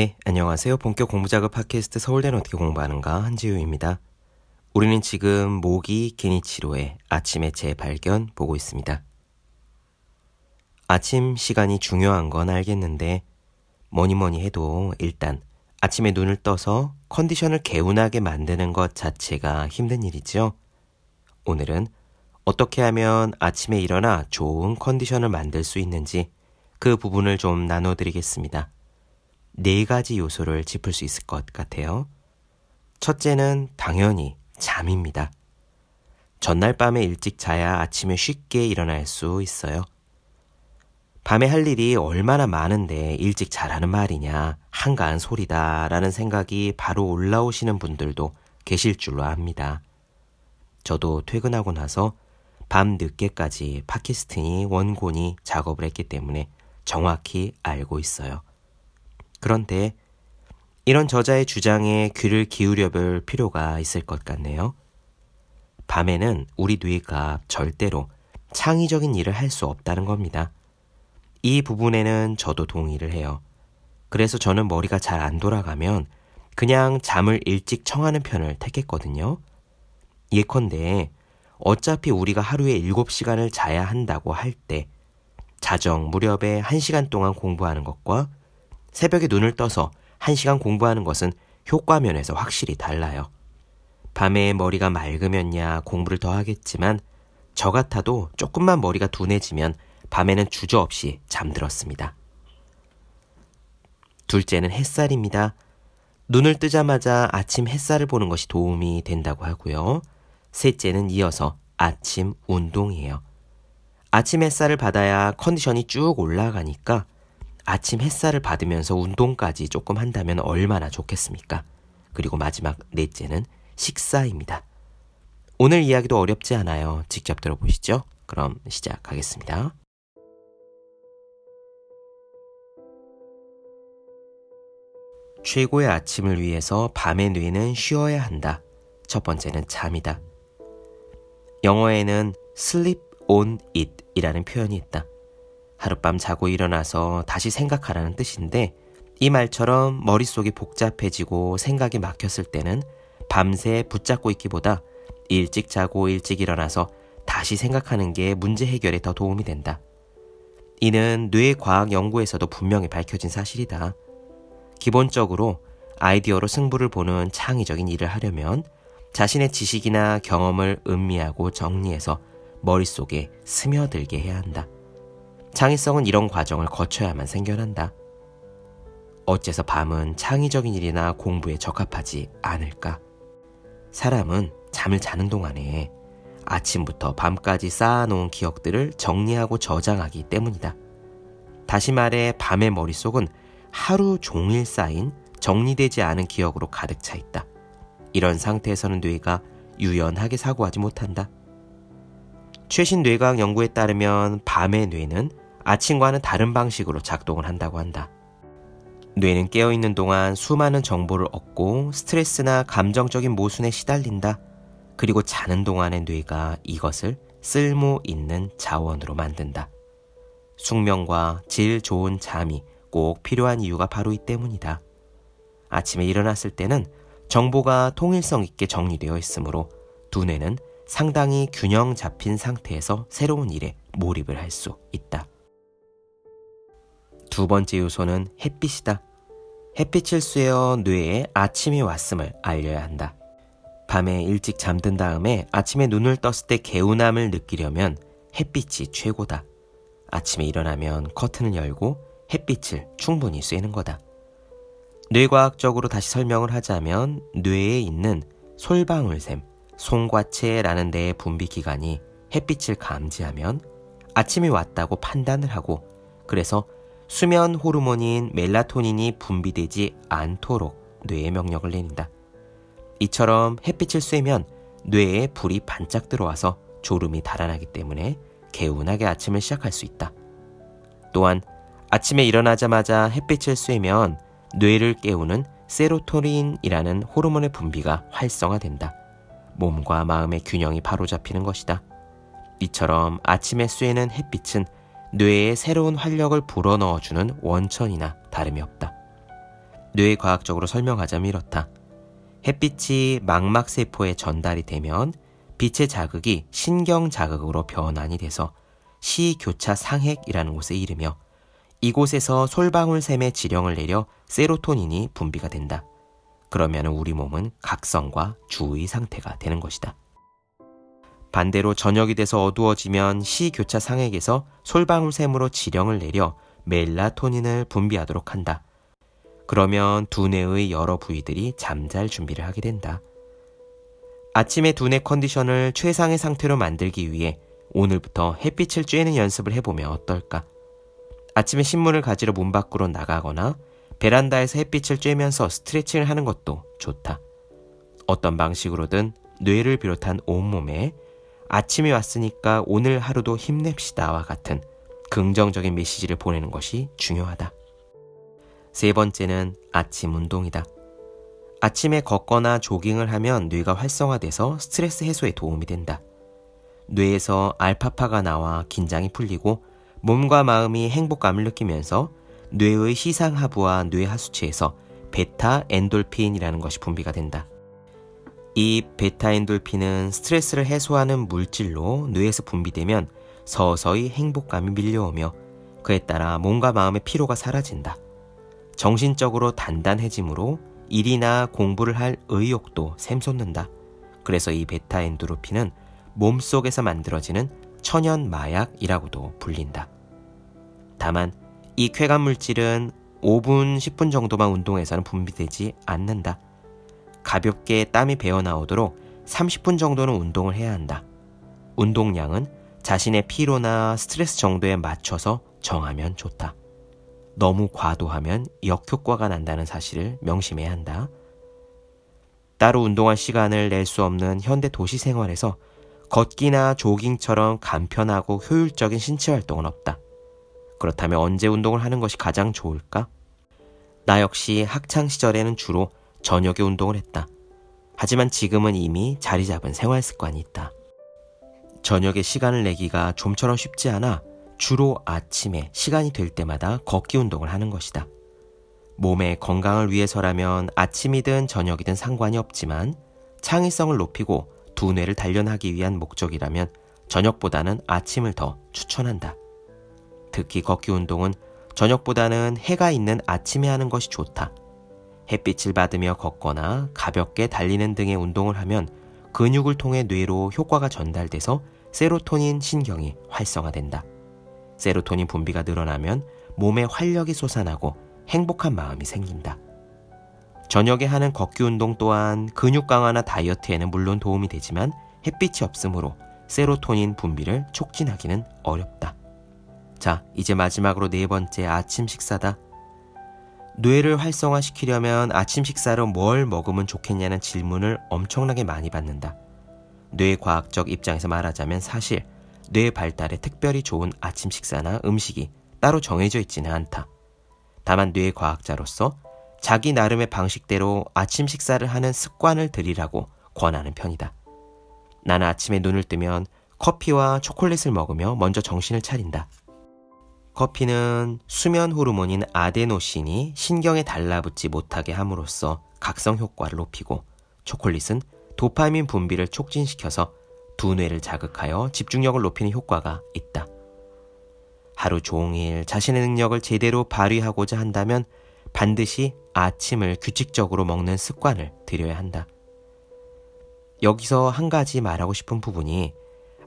네, 안녕하세요. 본격 공부작업 팟캐스트 서울대는 어떻게 공부하는가 한지우입니다. 우리는 지금 모기 게니치로의 아침의 재발견 보고 있습니다. 아침 시간이 중요한 건 알겠는데 뭐니 뭐니 해도 일단 아침에 눈을 떠서 컨디션을 개운하게 만드는 것 자체가 힘든 일이죠. 오늘은 어떻게 하면 아침에 일어나 좋은 컨디션을 만들 수 있는지 그 부분을 좀 나눠드리겠습니다. 네 가지 요소를 짚을 수 있을 것 같아요. 첫째는 당연히 잠입니다. 전날 밤에 일찍 자야 아침에 쉽게 일어날 수 있어요. 밤에 할 일이 얼마나 많은데 일찍 자라는 말이냐, 한가한 소리다 라는 생각이 바로 올라오시는 분들도 계실 줄로 압니다. 저도 퇴근하고 나서 밤 늦게까지 팟캐스트니 원고니 작업을 했기 때문에 정확히 알고 있어요. 그런데 이런 저자의 주장에 귀를 기울여 볼 필요가 있을 것 같네요. 밤에는 우리 뇌가 절대로 창의적인 일을 할 수 없다는 겁니다. 이 부분에는 저도 동의를 해요. 그래서 저는 머리가 잘 안 돌아가면 그냥 잠을 일찍 청하는 편을 택했거든요. 예컨대 어차피 우리가 하루에 7시간을 자야 한다고 할 때 자정 무렵에 1시간 동안 공부하는 것과 새벽에 눈을 떠서 1시간 공부하는 것은 효과 면에서 확실히 달라요. 밤에 머리가 맑으면야 공부를 더 하겠지만 저 같아도 조금만 머리가 둔해지면 밤에는 주저없이 잠들었습니다. 둘째는 햇살입니다. 눈을 뜨자마자 아침 햇살을 보는 것이 도움이 된다고 하고요. 셋째는 이어서 아침 운동이에요. 아침 햇살을 받아야 컨디션이 쭉 올라가니까 아침 햇살을 받으면서 운동까지 조금 한다면 얼마나 좋겠습니까? 그리고 마지막 넷째는 식사입니다. 오늘 이야기도 어렵지 않아요. 직접 들어보시죠. 그럼 시작하겠습니다. 최고의 아침을 위해서 밤의 뇌는 쉬어야 한다. 첫 번째는 잠이다. 영어에는 sleep on it 이라는 표현이 있다. 하룻밤 자고 일어나서 다시 생각하라는 뜻인데 이 말처럼 머릿속이 복잡해지고 생각이 막혔을 때는 밤새 붙잡고 있기보다 일찍 자고 일찍 일어나서 다시 생각하는 게 문제 해결에 더 도움이 된다. 이는 뇌과학 연구에서도 분명히 밝혀진 사실이다. 기본적으로 아이디어로 승부를 보는 창의적인 일을 하려면 자신의 지식이나 경험을 음미하고 정리해서 머릿속에 스며들게 해야 한다. 창의성은 이런 과정을 거쳐야만 생겨난다. 어째서 밤은 창의적인 일이나 공부에 적합하지 않을까? 사람은 잠을 자는 동안에 아침부터 밤까지 쌓아놓은 기억들을 정리하고 저장하기 때문이다. 다시 말해 밤의 머릿속은 하루 종일 쌓인 정리되지 않은 기억으로 가득 차 있다. 이런 상태에서는 뇌가 유연하게 사고하지 못한다. 최신 뇌과학 연구에 따르면 밤의 뇌는 아침과는 다른 방식으로 작동을 한다고 한다. 뇌는 깨어있는 동안 수많은 정보를 얻고 스트레스나 감정적인 모순에 시달린다. 그리고 자는 동안의 뇌가 이것을 쓸모 있는 자원으로 만든다. 숙명과 질 좋은 잠이 꼭 필요한 이유가 바로 이 때문이다. 아침에 일어났을 때는 정보가 통일성 있게 정리되어 있으므로 두뇌는 상당히 균형 잡힌 상태에서 새로운 일에 몰입을 할 수 있다. 두 번째 요소는 햇빛이다. 햇빛을 쐬어 뇌에 아침이 왔음을 알려야 한다. 밤에 일찍 잠든 다음에 아침에 눈을 떴을 때 개운함을 느끼려면 햇빛이 최고다. 아침에 일어나면 커튼을 열고 햇빛을 충분히 쐬는 거다. 뇌과학적으로 다시 설명을 하자면 뇌에 있는 솔방울샘, 송과체라는 데의 분비 기관이 햇빛을 감지하면 아침이 왔다고 판단을 하고 그래서 수면 호르몬인 멜라토닌이 분비되지 않도록 뇌에 명령을 내린다. 이처럼 햇빛을 쐬면 뇌에 불이 반짝 들어와서 졸음이 달아나기 때문에 개운하게 아침을 시작할 수 있다. 또한 아침에 일어나자마자 햇빛을 쐬면 뇌를 깨우는 세로토닌이라는 호르몬의 분비가 활성화된다. 몸과 마음의 균형이 바로잡히는 것이다. 이처럼 아침에 쐬는 햇빛은 뇌에 새로운 활력을 불어넣어주는 원천이나 다름이 없다. 뇌과학적으로 설명하자면 이렇다. 햇빛이 망막세포에 전달이 되면 빛의 자극이 신경 자극으로 변환이 돼서 시교차 상핵이라는 곳에 이르며 이곳에서 솔방울샘의 지령을 내려 세로토닌이 분비가 된다. 그러면 우리 몸은 각성과 주의 상태가 되는 것이다. 반대로 저녁이 돼서 어두워지면 시 교차 상액에서 솔방울샘으로 지령을 내려 멜라토닌을 분비하도록 한다. 그러면 두뇌의 여러 부위들이 잠잘 준비를 하게 된다. 아침에 두뇌 컨디션을 최상의 상태로 만들기 위해 오늘부터 햇빛을 쬐는 연습을 해보면 어떨까? 아침에 신문을 가지러 문 밖으로 나가거나 베란다에서 햇빛을 쬐면서 스트레칭을 하는 것도 좋다. 어떤 방식으로든 뇌를 비롯한 온몸에 아침이 왔으니까 오늘 하루도 힘냅시다와 같은 긍정적인 메시지를 보내는 것이 중요하다. 세 번째는 아침 운동이다. 아침에 걷거나 조깅을 하면 뇌가 활성화돼서 스트레스 해소에 도움이 된다. 뇌에서 알파파가 나와 긴장이 풀리고 몸과 마음이 행복감을 느끼면서 뇌의 시상하부와 뇌하수체에서 베타 엔돌핀이라는 것이 분비가 된다. 이 베타 엔돌핀은 스트레스를 해소하는 물질로 뇌에서 분비되면 서서히 행복감이 밀려오며 그에 따라 몸과 마음의 피로가 사라진다. 정신적으로 단단해지므로 일이나 공부를 할 의욕도 샘솟는다. 그래서 이 베타 엔도르핀은 몸속에서 만들어지는 천연 마약이라고도 불린다. 다만 이 쾌감 물질은 5분, 10분 정도만 운동해서는 분비되지 않는다. 가볍게 땀이 배어 나오도록 30분 정도는 운동을 해야 한다. 운동량은 자신의 피로나 스트레스 정도에 맞춰서 정하면 좋다. 너무 과도하면 역효과가 난다는 사실을 명심해야 한다. 따로 운동할 시간을 낼 수 없는 현대 도시 생활에서 걷기나 조깅처럼 간편하고 효율적인 신체 활동은 없다. 그렇다면 언제 운동을 하는 것이 가장 좋을까? 나 역시 학창 시절에는 주로 저녁에 운동을 했다. 하지만 지금은 이미 자리 잡은 생활 습관이 있다. 저녁에 시간을 내기가 좀처럼 쉽지 않아 주로 아침에 시간이 될 때마다 걷기 운동을 하는 것이다. 몸의 건강을 위해서라면 아침이든 저녁이든 상관이 없지만 창의성을 높이고 두뇌를 단련하기 위한 목적이라면 저녁보다는 아침을 더 추천한다. 특히 걷기 운동은 저녁보다는 해가 있는 아침에 하는 것이 좋다. 햇빛을 받으며 걷거나 가볍게 달리는 등의 운동을 하면 근육을 통해 뇌로 효과가 전달돼서 세로토닌 신경이 활성화된다. 세로토닌 분비가 늘어나면 몸에 활력이 솟아나고 행복한 마음이 생긴다. 저녁에 하는 걷기 운동 또한 근육 강화나 다이어트에는 물론 도움이 되지만 햇빛이 없으므로 세로토닌 분비를 촉진하기는 어렵다. 자, 이제 마지막으로 네 번째 아침 식사다. 뇌를 활성화시키려면 아침 식사로 뭘 먹으면 좋겠냐는 질문을 엄청나게 많이 받는다. 뇌과학적 입장에서 말하자면 사실 뇌 발달에 특별히 좋은 아침 식사나 음식이 따로 정해져 있지는 않다. 다만 뇌과학자로서 자기 나름의 방식대로 아침 식사를 하는 습관을 들이라고 권하는 편이다. 나는 아침에 눈을 뜨면 커피와 초콜릿을 먹으며 먼저 정신을 차린다. 커피는 수면 호르몬인 아데노신이 신경에 달라붙지 못하게 함으로써 각성 효과를 높이고 초콜릿은 도파민 분비를 촉진시켜서 두뇌를 자극하여 집중력을 높이는 효과가 있다. 하루 종일 자신의 능력을 제대로 발휘하고자 한다면 반드시 아침을 규칙적으로 먹는 습관을 들여야 한다. 여기서 한 가지 말하고 싶은 부분이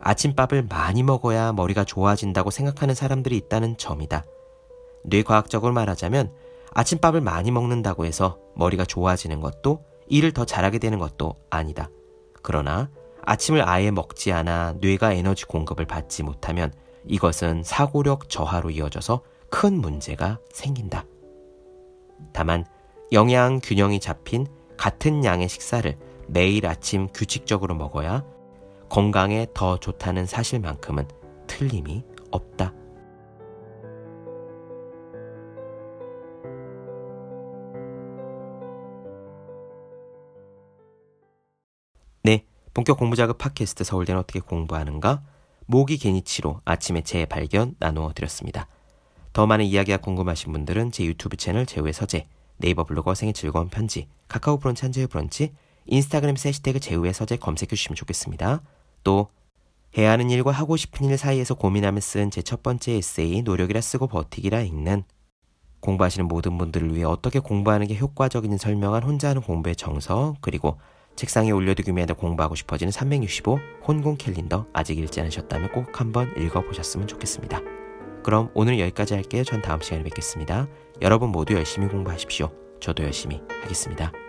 아침밥을 많이 먹어야 머리가 좋아진다고 생각하는 사람들이 있다는 점이다. 뇌과학적으로 말하자면 아침밥을 많이 먹는다고 해서 머리가 좋아지는 것도 일을 더 잘하게 되는 것도 아니다. 그러나 아침을 아예 먹지 않아 뇌가 에너지 공급을 받지 못하면 이것은 사고력 저하로 이어져서 큰 문제가 생긴다. 다만 영양 균형이 잡힌 같은 양의 식사를 매일 아침 규칙적으로 먹어야 건강에 더 좋다는 사실만큼은 틀림이 없다. 네, 본격 공부자극 팟캐스트 서울대는 어떻게 공부하는가? 모기 개니치로 아침에 재발견 나누어 드렸습니다. 더 많은 이야기가 궁금하신 분들은 제 유튜브 채널 제우의 서재, 네이버 블로거 생일 즐거운 편지, 카카오 브런치 한재의 브런치, 인스타그램 해시태그 제우의 서재 검색해 주시면 좋겠습니다. 또 해야 하는 일과 하고 싶은 일 사이에서 고민하며 쓴 제 첫 번째 에세이 노력이라 쓰고 버티기라 읽는 공부하시는 모든 분들을 위해 어떻게 공부하는 게 효과적인지 설명한 혼자 하는 공부의 정석 그리고 책상에 올려두기만 해도 공부하고 싶어지는 365 혼공 캘린더 아직 읽지 않으셨다면 꼭 한번 읽어보셨으면 좋겠습니다. 그럼 오늘 여기까지 할게요. 전 다음 시간에 뵙겠습니다. 여러분 모두 열심히 공부하십시오. 저도 열심히 하겠습니다.